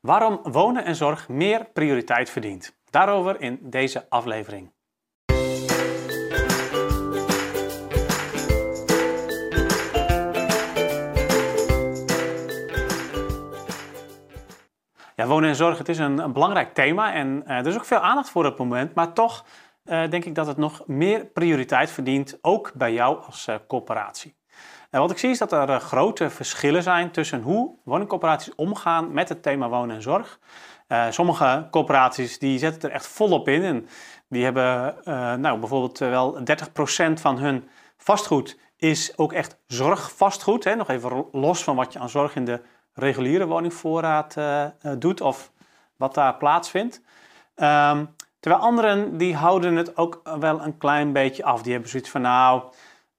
Waarom wonen en zorg meer prioriteit verdient. Daarover in deze aflevering. Ja, wonen en zorg, het is een, belangrijk thema en uh, er is ook veel aandacht voor op het moment, maar toch uh, denk ik dat het nog meer prioriteit verdient, ook bij jou als uh, corporatie. En wat ik zie is dat er grote verschillen zijn tussen hoe woningcorporaties omgaan met het thema wonen en zorg. sommige corporaties die zetten er echt volop in en die hebben nou, bijvoorbeeld wel 30% van hun vastgoed is ook echt zorgvastgoed. Hè? Nog even los van wat je aan zorg in de reguliere woningvoorraad doet of wat daar plaatsvindt. Um, terwijl anderen die houden het ook wel een klein beetje af. Die hebben zoiets van nou,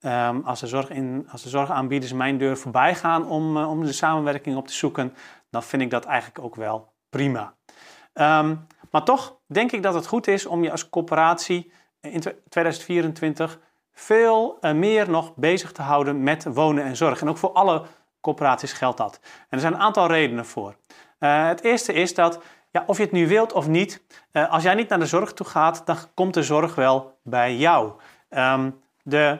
um, als, de zorg in, als de zorgaanbieders mijn deur voorbij gaan om, uh, om de samenwerking op te zoeken, dan vind ik dat eigenlijk ook wel prima. Um, maar toch denk ik dat het goed is om je als corporatie in 2024 veel uh, meer nog bezig te houden met wonen en zorg. En ook voor alle corporaties geldt dat. En er zijn een aantal redenen voor. Uh, het eerste is dat, ja, of je het nu wilt of niet, als jij niet naar de zorg toe gaat, dan komt de zorg wel bij jou. Um, de,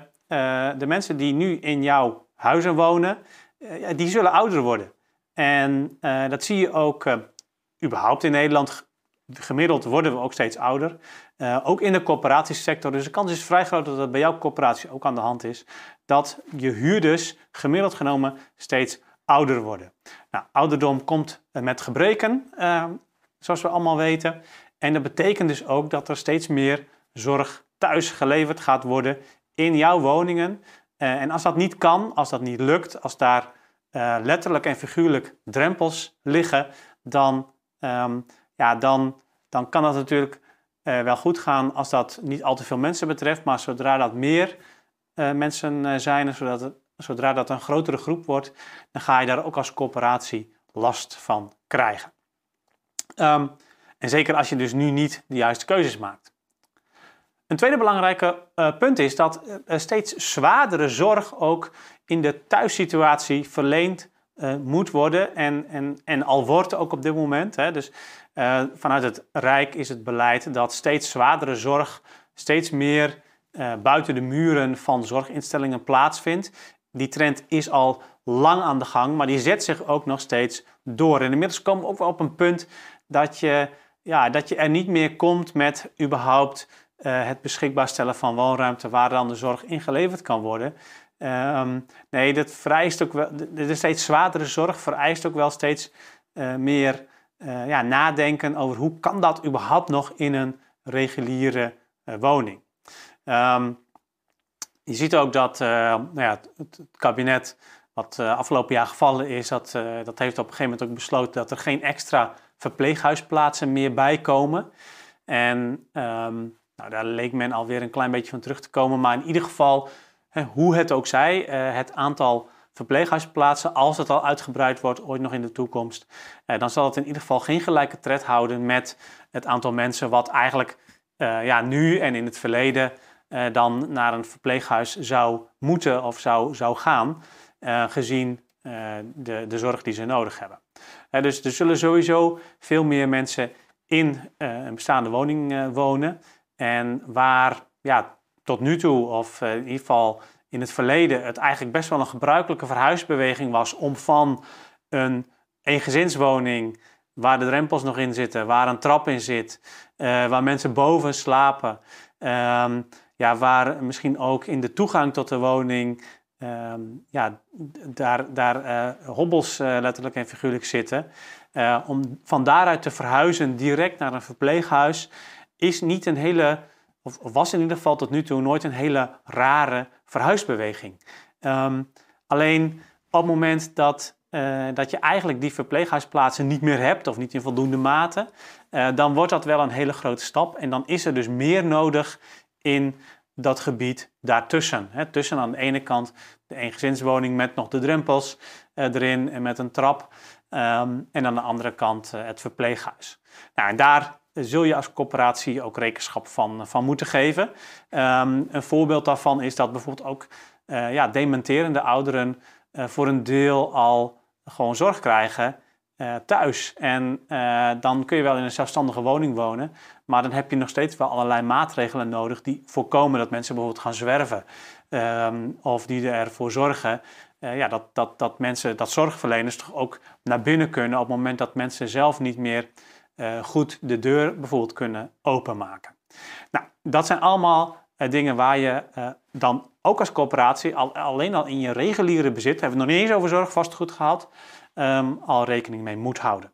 de mensen die nu in jouw huizen wonen, die zullen ouder worden. En dat zie je ook überhaupt in Nederland. Gemiddeld worden we ook steeds ouder. Ook in de corporatiesector. Dus de kans is vrij groot dat dat bij jouw corporatie ook aan de hand is. Dat je huurders gemiddeld genomen steeds ouder worden. Nou, ouderdom komt met gebreken, zoals we allemaal weten. En dat betekent dus ook dat er steeds meer zorg thuis geleverd gaat worden in jouw woningen. Uh, en als dat niet kan, als dat niet lukt, als daar letterlijk en figuurlijk drempels liggen, dan, um, ja, dan, dan kan dat natuurlijk uh, wel goed gaan als dat niet al te veel mensen betreft. Maar zodra dat meer mensen zijn zodra dat een grotere groep wordt, dan ga je daar ook als coöperatie last van krijgen. Um, en zeker als je dus nu niet de juiste keuzes maakt. Een tweede belangrijke punt is dat steeds zwaardere zorg ook in de thuissituatie verleend moet worden en, en, en al wordt ook op dit moment. Hè. Dus vanuit het Rijk is het beleid dat steeds zwaardere zorg steeds meer buiten de muren van zorginstellingen plaatsvindt. Die trend is al lang aan de gang, maar die zet zich ook nog steeds door. En inmiddels komen we ook wel op een punt dat je, ja, dat je er niet meer komt met überhaupt uh, het beschikbaar stellen van woonruimte waar dan de zorg ingeleverd kan worden. Um, nee, dat vereist ook wel, de, steeds zwaardere zorg vereist ook wel steeds uh, meer uh, ja, nadenken over hoe kan dat überhaupt nog in een reguliere woning. Um, je ziet ook dat nou ja, het, kabinet wat afgelopen jaar gevallen is, dat, dat heeft op een gegeven moment ook besloten dat er geen extra verpleeghuisplaatsen meer bij komen. En um, nou, daar leek men alweer een klein beetje van terug te komen. Maar in ieder geval, hoe het ook zij, het aantal verpleeghuisplaatsen, als het al uitgebreid wordt ooit nog in de toekomst, eh, dan zal het in ieder geval geen gelijke tred houden met het aantal mensen wat eigenlijk uh, ja, nu en in het verleden dan naar een verpleeghuis zou moeten of zou, zou gaan, gezien de, de zorg die ze nodig hebben. dus er zullen sowieso veel meer mensen in een bestaande woning wonen en waar ja, tot nu toe, of in ieder geval in het verleden het eigenlijk best wel een gebruikelijke verhuisbeweging was om van een eengezinswoning waar de drempels nog in zitten, waar een trap in zit, uh, waar mensen boven slapen, um, ja, waar misschien ook in de toegang tot de woning um, ja, daar, daar uh, hobbels letterlijk en figuurlijk zitten. om van daaruit te verhuizen direct naar een verpleeghuis is niet een hele, of was in ieder geval tot nu toe nooit een hele rare verhuisbeweging. Um, alleen op het moment dat, uh, dat je eigenlijk die verpleeghuisplaatsen niet meer hebt of niet in voldoende mate, uh, dan wordt dat wel een hele grote stap. En dan is er dus meer nodig in dat gebied daartussen. Hè, tussen aan de ene kant de eengezinswoning met nog de drempels uh, erin en met een trap. Um, en aan de andere kant het verpleeghuis. Nou, en daar zul je als coöperatie ook rekenschap van, van moeten geven. Um, een voorbeeld daarvan is dat bijvoorbeeld ook uh, ja, dementerende ouderen uh, voor een deel al gewoon zorg krijgen thuis. En dan kun je wel in een zelfstandige woning wonen. Maar dan heb je nog steeds wel allerlei maatregelen nodig die voorkomen dat mensen bijvoorbeeld gaan zwerven. Ehm, of die ervoor zorgen ja, dat, dat, dat mensen, dat zorgverleners toch ook naar binnen kunnen op het moment dat mensen zelf niet meer goed de deur bijvoorbeeld kunnen openmaken. Nou, dat zijn allemaal dingen waar je dan ook als coöperatie, al, alleen al in je reguliere bezit, hebben we nog niet eens over zorgvastgoed gehad, um, al rekening mee moet houden.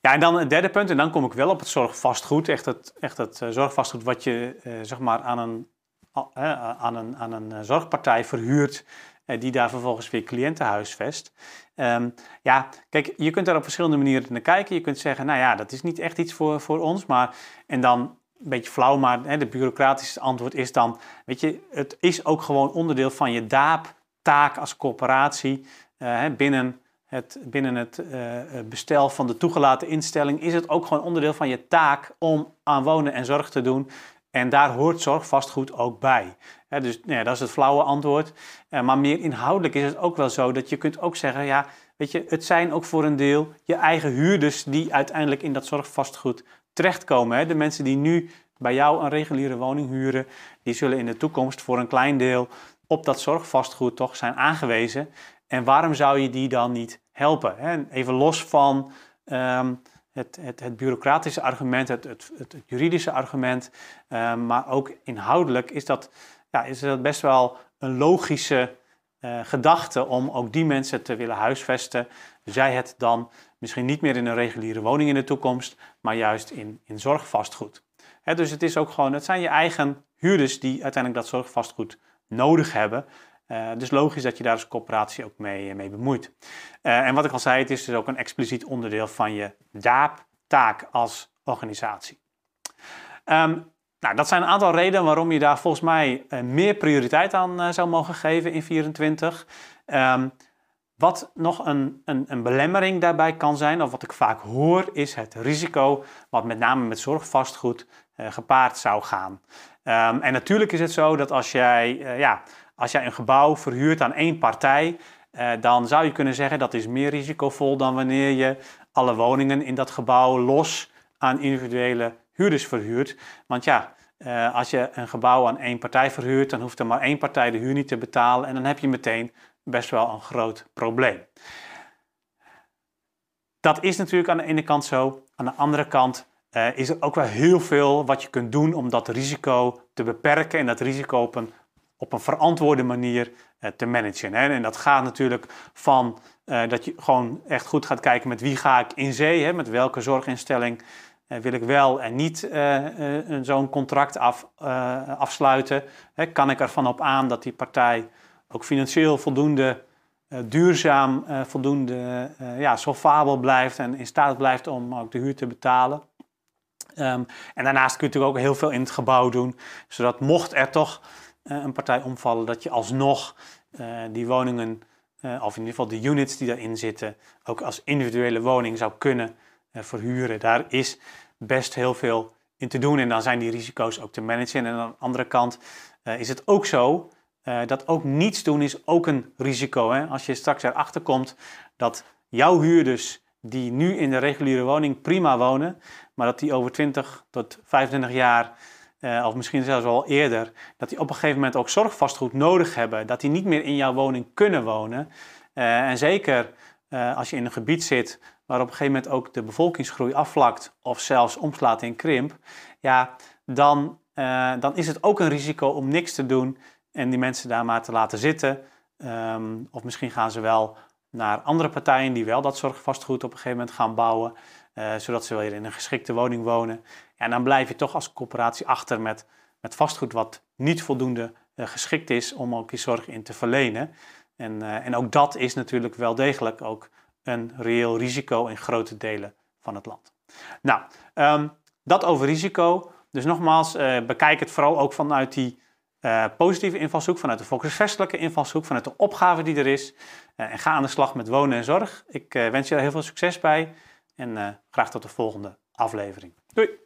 Ja, en dan het derde punt, en dan kom ik wel op het zorgvastgoed, echt het, echt het zorgvastgoed wat je zeg maar aan een, aan een, aan een zorgpartij verhuurt, die daar vervolgens weer cliënten huisvest. Um, ja, kijk, je kunt daar op verschillende manieren naar kijken. Je kunt zeggen, nou ja, dat is niet echt iets voor, voor ons, maar en dan een beetje flauw, maar hè, de bureaucratische antwoord is dan, weet je, het is ook gewoon onderdeel van je DAAP-taak als corporatie uh, binnen het, binnen het uh, bestel van de toegelaten instelling is het ook gewoon onderdeel van je taak om aan wonen en zorg te doen. En daar hoort zorgvastgoed ook bij. dus nou ja, dat is het flauwe antwoord. Uh, maar meer inhoudelijk is het ook wel zo dat je kunt ook zeggen, ja, weet je, het zijn ook voor een deel je eigen huurders die uiteindelijk in dat zorgvastgoed terechtkomen. De mensen die nu bij jou een reguliere woning huren, die zullen in de toekomst voor een klein deel op dat zorgvastgoed toch zijn aangewezen. En waarom zou je die dan niet helpen? Even los van um, het, het, het, bureaucratische argument, het, het, het juridische argument, um, maar ook inhoudelijk is dat, ja, is dat best wel een logische uh, gedachte om ook die mensen te willen huisvesten. Zij het dan misschien niet meer in een reguliere woning in de toekomst, maar juist in, in zorgvastgoed. dus het, is ook gewoon, het zijn je eigen huurders die uiteindelijk dat zorgvastgoed nodig hebben. Uh, dus logisch dat je daar als coöperatie ook mee, eh, mee bemoeit. Uh, en wat ik al zei, het is dus ook een expliciet onderdeel van je DAAP-taak als organisatie. Um, nou, dat zijn een aantal redenen waarom je daar volgens mij meer prioriteit aan zou mogen geven in 2024. Um, wat nog een, een, een, belemmering daarbij kan zijn, of wat ik vaak hoor, is het risico wat met name met zorgvastgoed gepaard zou gaan. Um, en natuurlijk is het zo dat als jij, ja, als jij een gebouw verhuurt aan één partij, uh, dan zou je kunnen zeggen dat is meer risicovol dan wanneer je alle woningen in dat gebouw los aan individuele huurders verhuurt. Want ja, als je een gebouw aan één partij verhuurt, dan hoeft er maar één partij de huur niet te betalen en dan heb je meteen best wel een groot probleem. Dat is natuurlijk aan de ene kant zo. Aan de andere kant uh, is er ook wel heel veel wat je kunt doen om dat risico te beperken en dat risico op een, op een verantwoorde manier uh, te managen. En dat gaat natuurlijk van uh, dat je gewoon echt goed gaat kijken met wie ga ik in zee, met welke zorginstelling wil ik wel en niet zo'n contract af, afsluiten. Kan ik ervan op aan dat die partij ook financieel voldoende duurzaam, voldoende ja, solvabel blijft en in staat blijft om ook de huur te betalen. Um, en daarnaast kun je natuurlijk ook heel veel in het gebouw doen, zodat mocht er toch een partij omvallen, dat je alsnog die woningen, of in ieder geval de units die daarin zitten, ook als individuele woning zou kunnen verhuren. Daar is best heel veel in te doen en dan zijn die risico's ook te managen. En aan de andere kant is het ook zo dat ook niets doen is ook een risico. Hè? Als je straks erachter komt dat jouw huurders die nu in de reguliere woning prima wonen, maar dat die over 20 tot 25 jaar, uh, of misschien zelfs al eerder, dat die op een gegeven moment ook zorgvastgoed nodig hebben, dat die niet meer in jouw woning kunnen wonen. Uh, en zeker als je in een gebied zit waar op een gegeven moment ook de bevolkingsgroei afvlakt of zelfs omslaat in krimp, ja, dan, dan is het ook een risico om niks te doen en die mensen daar maar te laten zitten. Ehm, of misschien gaan ze wel naar andere partijen die wel dat zorgvastgoed op een gegeven moment gaan bouwen, uh, zodat ze weer in een geschikte woning wonen. En dan blijf je toch als coöperatie achter met, met vastgoed wat niet voldoende uh, geschikt is om ook die zorg in te verlenen. En, uh, en ook dat is natuurlijk wel degelijk ook een reëel risico in grote delen van het land. Nou, um, dat over risico. Dus nogmaals, bekijk het vooral ook vanuit die positieve invalshoek, vanuit de volksvestelijke invalshoek, vanuit de opgave die er is. En ga aan de slag met wonen en zorg. Ik wens je er heel veel succes bij en graag tot de volgende aflevering. Doei!